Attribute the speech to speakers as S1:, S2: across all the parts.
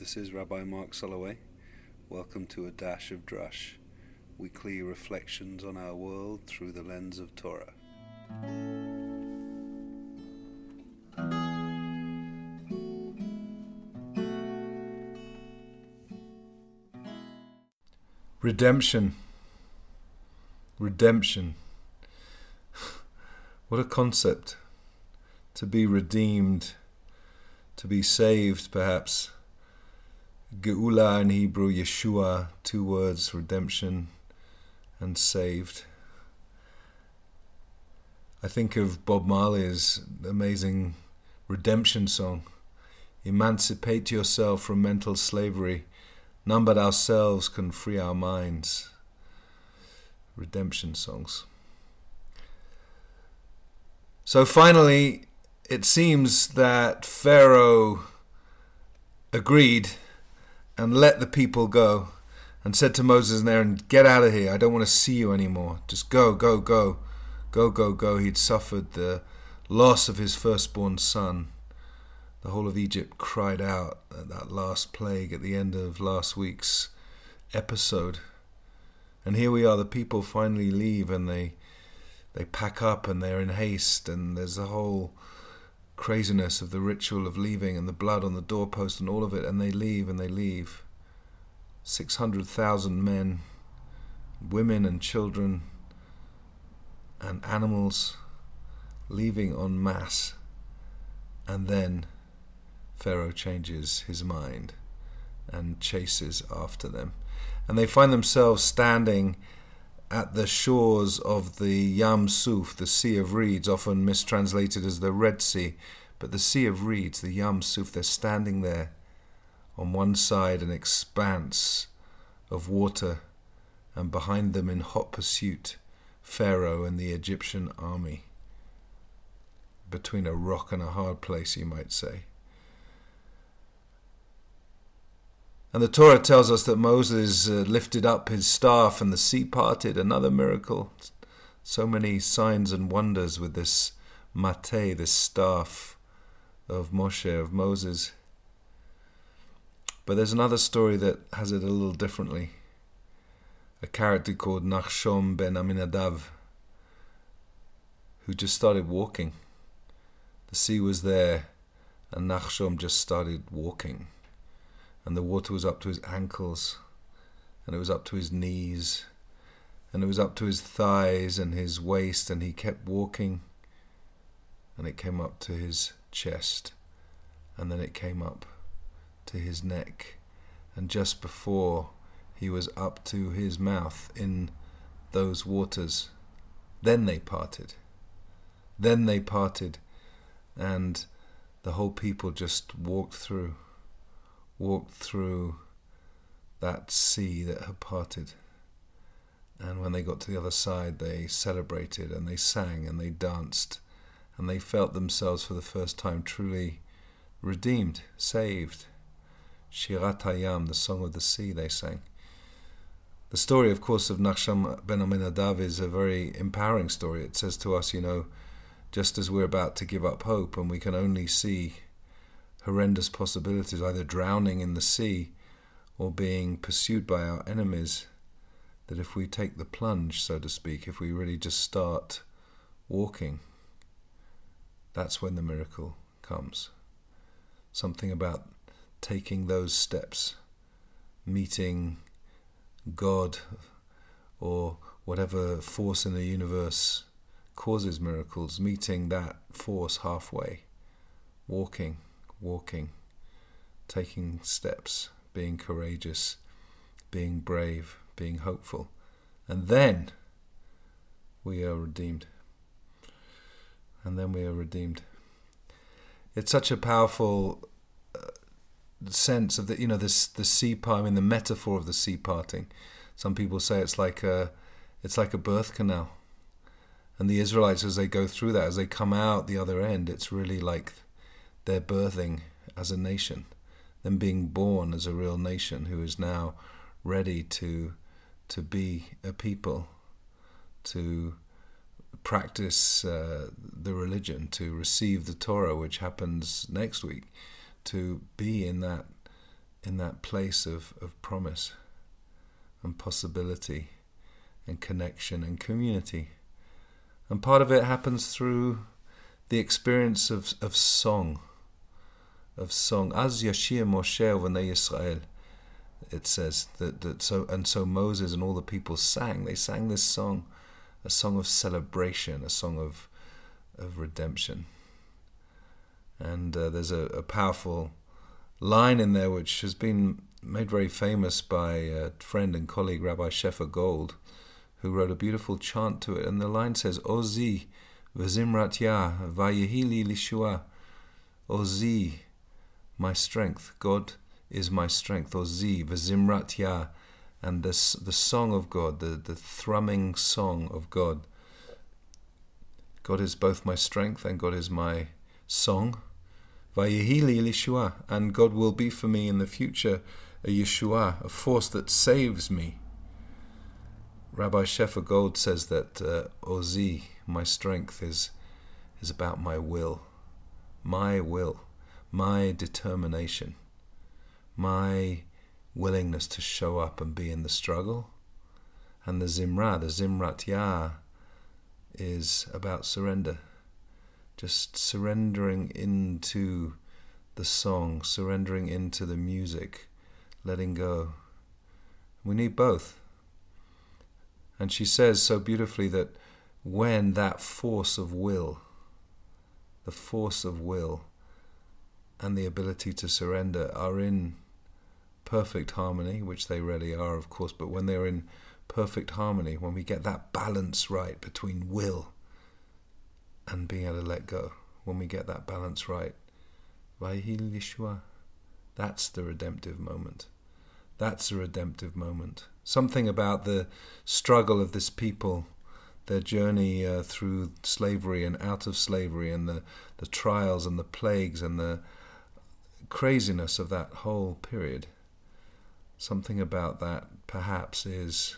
S1: This is Rabbi Mark Soloway. Welcome to A Dash of Drush, weekly reflections on our world through the lens of Torah.
S2: Redemption. Redemption. what a concept. To be redeemed, to be saved, perhaps. Geula in Hebrew, Yeshua, two words, redemption and saved. I think of Bob Marley's amazing redemption song Emancipate yourself from mental slavery None but ourselves can free our minds. Redemption songs. So finally, it seems that Pharaoh agreed and let the people go and said to Moses and Aaron, Get out of here. I don't want to see you anymore. Just go, go, go. Go, go, go. He'd suffered the loss of his firstborn son the whole of Egypt cried out at that last plague at the end of last week's episode. And here we are, the people finally leave and they they pack up and they're in haste and there's the whole craziness of the ritual of leaving and the blood on the doorpost and all of it and they leave and they leave. 600,000 men, women and children and animals leaving en masse and then Pharaoh changes his mind and chases after them. And they find themselves standing at the shores of the Yam Suf, the Sea of Reeds, often mistranslated as the Red Sea. But the Sea of Reeds, the Yam Suf, they're standing there. On one side, an expanse of water, and behind them, in hot pursuit, Pharaoh and the Egyptian army. Between a rock and a hard place, you might say. And the Torah tells us that Moses uh, lifted up his staff and the sea parted, another miracle. So many signs and wonders with this mateh, this staff of Moshe, of Moses. But there's another story that has it a little differently. A character called Nachshon ben Aminadav, who just started walking. The sea was there, and Nachshon just started walking and the water was up to his ankles, and it was up to his knees, and it was up to his thighs and his waist, and he kept walking, and it came up to his chest, and then it came up to his neck, and just before he was up to his mouth in those waters, then they parted. Then they parted, and the whole people just walked through walked through that sea that had parted. And when they got to the other side, they celebrated and they sang and they danced and they felt themselves for the first time truly redeemed, saved. Shirat Hayam, the song of the sea, they sang. The story, of course, of Nachshon ben Aminadav is a very empowering story. It says to us, you know, just as we're about to give up hope and we can only see horrendous possibilities, either drowning in the sea or being pursued by our enemies, that if we take the plunge, so to speak, if we really just start walking, that's when the miracle comes. Something about taking those steps, meeting God or whatever force in the universe causes miracles, meeting that force halfway, walking walking, taking steps, being courageous, being brave, being hopeful. And then we are redeemed. And then we are redeemed. It's such a powerful uh, sense of the you know this the sea part. I mean the metaphor of the sea parting. Some people say it's like a it's like a birth canal. And the Israelites, as they go through that, as they come out the other end, it's really like their birthing as a nation, them being born as a real nation who is now ready to to be a people, to practice uh, the religion, to receive the Torah, which happens next week, to be in that in that place of, of promise and possibility and connection and community. And part of it happens through the experience of, of song, of song. Az Yashir Moshe V'nei Yisrael. It says that, that so and so Moses and all the people sang. They sang this song, a song of celebration, a song of of redemption. And uh, there's a, a powerful line in there which has been made very famous by a friend and colleague Rabbi Shefa Gold, who wrote a beautiful chant to it. And the line says, Ozi v'zimrat ya vayehili lishua. Ozi, my strength. God is my strength. Ozi v'zimrat ya. And this, the song of God, the, the thrumming song of God. God is both my strength and God is my song. Vayehili Yeshua, and God will be for me in the future a Yeshua, a force that saves me. Rabbi Shefa Gold says that uh, Ozi, my strength, is is about my will, my will, my determination, my willingness to show up and be in the struggle. And the Zimra, the Zimrat Yah, is about surrender just surrendering into the song, surrendering into the music, letting go. We need both. And she says so beautifully that when that force of will, the force of will, and the ability to surrender are in perfect harmony, which they really are, of course, but when they're in perfect harmony, when we get that balance right between will and being able to let go when we get that balance right. That's the redemptive moment. That's the redemptive moment. Something about the struggle of this people, their journey uh, through slavery and out of slavery, and the, the trials and the plagues and the craziness of that whole period. Something about that perhaps is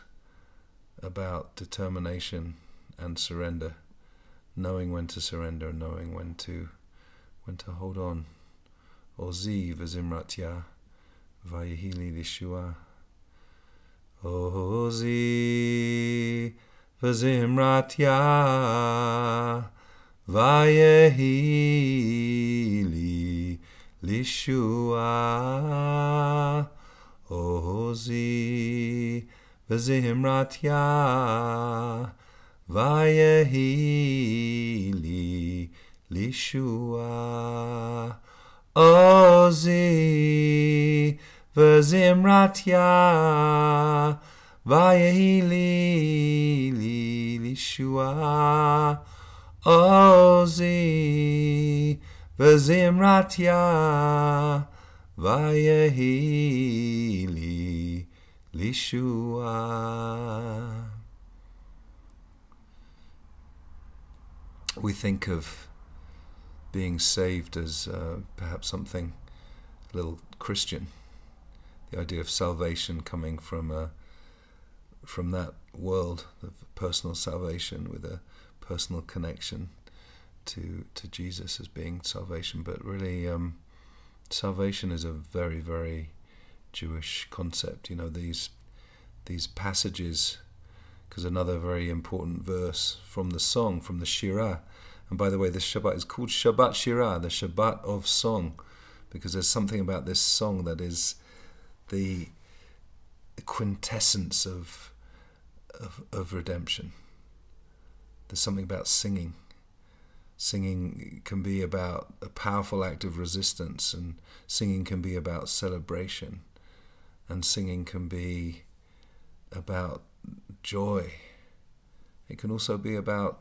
S2: about determination and surrender knowing when to surrender, and knowing when to when to hold on. Ozi v'zimratya vayehili lishua. Oh, Ozi v'zimratya vayehili lishua. Ozi v'zimratya Vayehili Lishua Ozi Vazimratya Vayehili Lishua Vazimratya Vayehili Lishua we think of being saved as uh, perhaps something a little Christian. The idea of salvation coming from a, uh, from that world of personal salvation with a personal connection to to Jesus as being salvation, but really um, salvation is a very very Jewish concept. You know these these passages because another very important verse from the song, from the Shirah. And by the way, this Shabbat is called Shabbat Shirah, the Shabbat of song, because there's something about this song that is the quintessence of, of, of redemption. There's something about singing. Singing can be about a powerful act of resistance, and singing can be about celebration, and singing can be about joy. It can also be about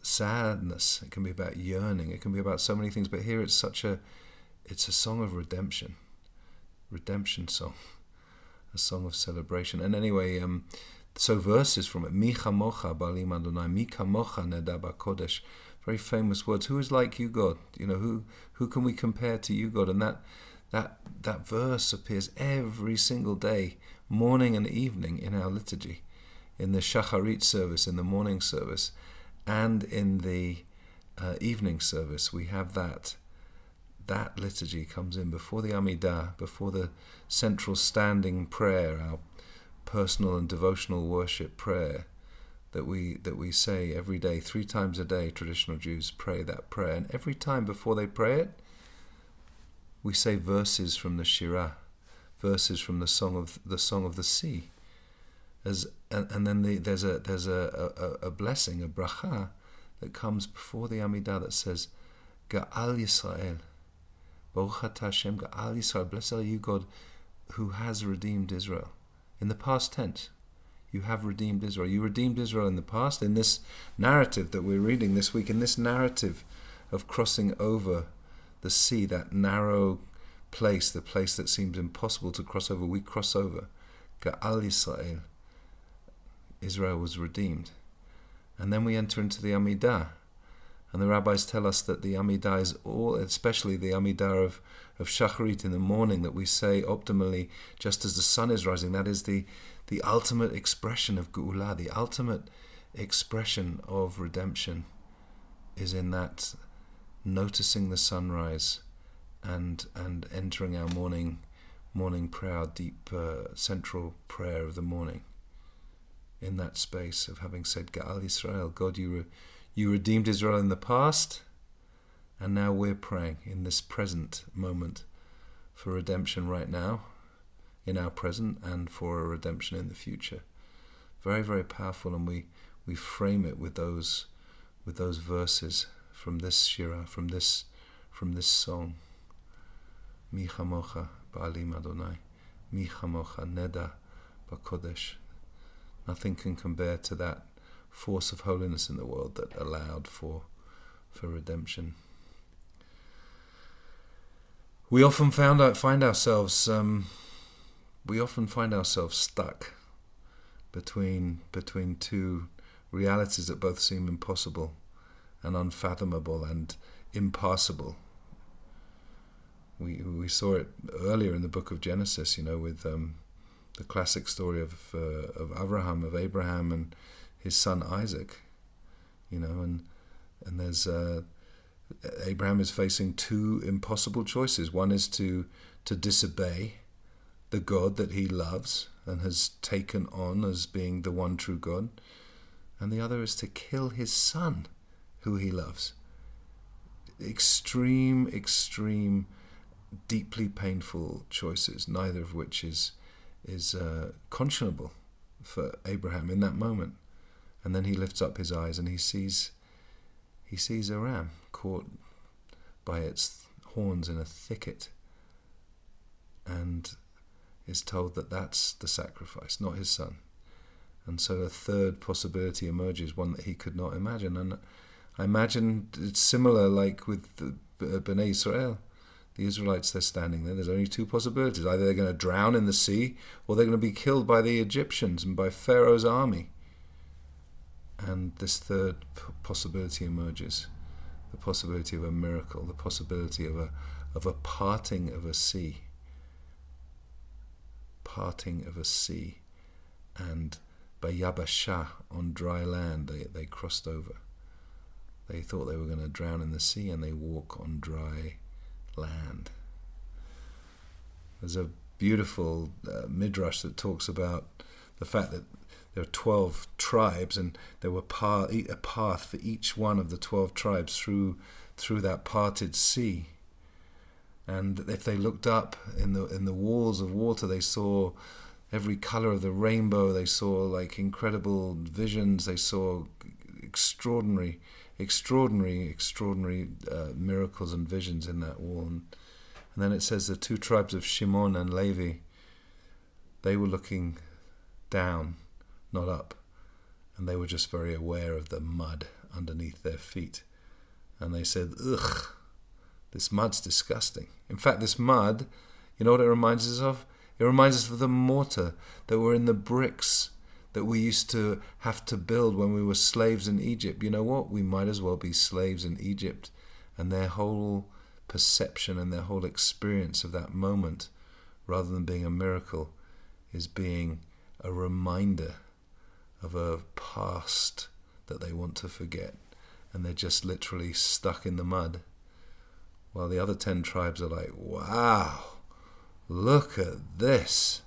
S2: sadness. It can be about yearning. It can be about so many things. But here it's such a, it's a song of redemption, redemption song, a song of celebration. And anyway, um, so verses from it. Micha mocha balim Adonai. Nedaba kodesh. Very famous words. Who is like you, God? You know who who can we compare to you, God? And that that that verse appears every single day, morning and evening in our liturgy in the Shacharit service, in the morning service, and in the uh, evening service, we have that that liturgy comes in before the Amidah, before the central standing prayer, our personal and devotional worship prayer that we that we say every day, three times a day. Traditional Jews pray that prayer, and every time before they pray it, we say verses from the Shirah, verses from the song of the song of the sea. As and, and then the, there's a there's a, a, a blessing, a bracha, that comes before the Amidah that says, Ga'al Yisrael. Baruch Hashem Ga'al Yisrael. Blessed are you, God, who has redeemed Israel. In the past tense, you have redeemed Israel. You redeemed Israel in the past. In this narrative that we're reading this week, in this narrative of crossing over the sea, that narrow place, the place that seems impossible to cross over, we cross over. Ga'al. Israel was redeemed. And then we enter into the Amidah. And the rabbis tell us that the Amidah is all, especially the Amidah of, of Shacharit in the morning that we say optimally just as the sun is rising. That is the, the ultimate expression of Geula, the ultimate expression of redemption is in that noticing the sunrise and and entering our morning morning prayer, our deep uh, central prayer of the morning in that space of having said, Ga'al Israel, God, you, re- you redeemed Israel in the past, and now we're praying in this present moment for redemption right now, in our present, and for a redemption in the future. Very, very powerful, and we, we frame it with those with those verses from this shira, from this from this song. Mi chamocha ba'alim Adonai, mi chamocha neda ba'kodesh. Nothing can compare to that force of holiness in the world that allowed for for redemption. We often found out, find ourselves um, we often find ourselves stuck between between two realities that both seem impossible and unfathomable and impassable. We we saw it earlier in the book of Genesis, you know, with um, the classic story of uh, of Abraham, of Abraham and his son Isaac, you know, and and there's uh, Abraham is facing two impossible choices. One is to to disobey the God that he loves and has taken on as being the one true God, and the other is to kill his son, who he loves. Extreme, extreme, deeply painful choices, neither of which is is uh, conscionable for Abraham in that moment. And then he lifts up his eyes and he sees he sees a ram caught by its horns in a thicket and is told that that's the sacrifice, not his son. And so a third possibility emerges, one that he could not imagine. And I imagine it's similar, like with the uh, Bnei Israel the Israelites, they're standing there. There's only two possibilities. Either they're going to drown in the sea or they're going to be killed by the Egyptians and by Pharaoh's army. And this third possibility emerges the possibility of a miracle, the possibility of a, of a parting of a sea. Parting of a sea. And by Yabashah, on dry land, they, they crossed over. They thought they were going to drown in the sea and they walk on dry land. There's a beautiful uh, midrash that talks about the fact that there are 12 tribes and there were a path for each one of the 12 tribes through through that parted sea. And if they looked up in the in the walls of water they saw every color of the rainbow. They saw like incredible visions. They saw extraordinary extraordinary, extraordinary uh, miracles and visions in that wall. And, and then it says the two tribes of Shimon and Levi, they were looking down, not up. And they were just very aware of the mud underneath their feet. And they said, ugh, this mud's disgusting. In fact, this mud, you know what it reminds us of? It reminds us of the mortar that were in the bricks that we used to have to build when we were slaves in Egypt. You know what? We might as well be slaves in Egypt. And their whole perception and their whole experience of that moment, rather than being a miracle, is being a reminder of a past that they want to forget. And they're just literally stuck in the mud, while the other 10 tribes are like, wow, look at this.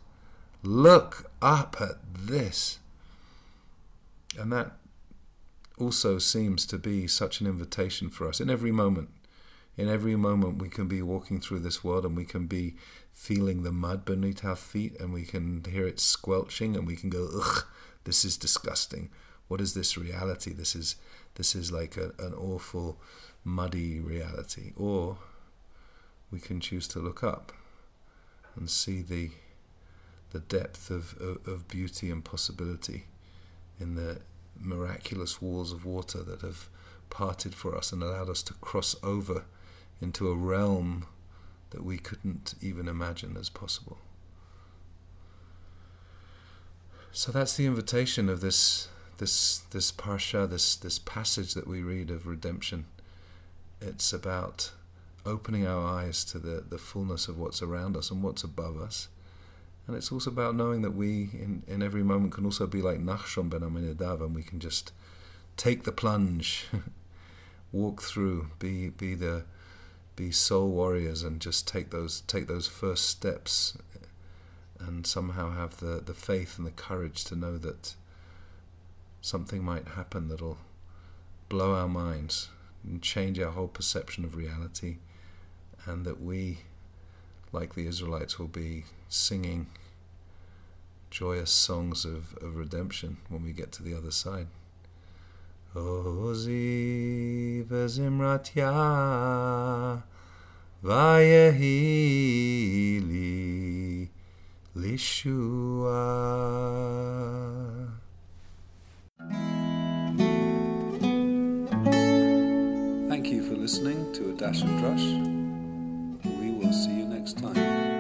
S2: Look up at this. And that also seems to be such an invitation for us in every moment. In every moment, we can be walking through this world and we can be feeling the mud beneath our feet and we can hear it squelching and we can go, ugh, this is disgusting. What is this reality? This is this is like a, an awful, muddy reality. Or we can choose to look up and see the the depth of, of, of beauty and possibility in the miraculous walls of water that have parted for us and allowed us to cross over into a realm that we couldn't even imagine as possible. So that's the invitation of this this this parsha, this this passage that we read of redemption. It's about opening our eyes to the, the fullness of what's around us and what's above us. And it's also about knowing that we, in, in every moment, can also be like Nachshon ben Aminadav, and we can just take the plunge, walk through, be be the be soul warriors, and just take those take those first steps, and somehow have the, the faith and the courage to know that something might happen that'll blow our minds and change our whole perception of reality, and that we, like the Israelites, will be singing joyous songs of, of redemption when we get to the other side. Ozi vezimratya vayehili lishua.
S1: Thank you for listening to A Dash of Drush. We will see you next time.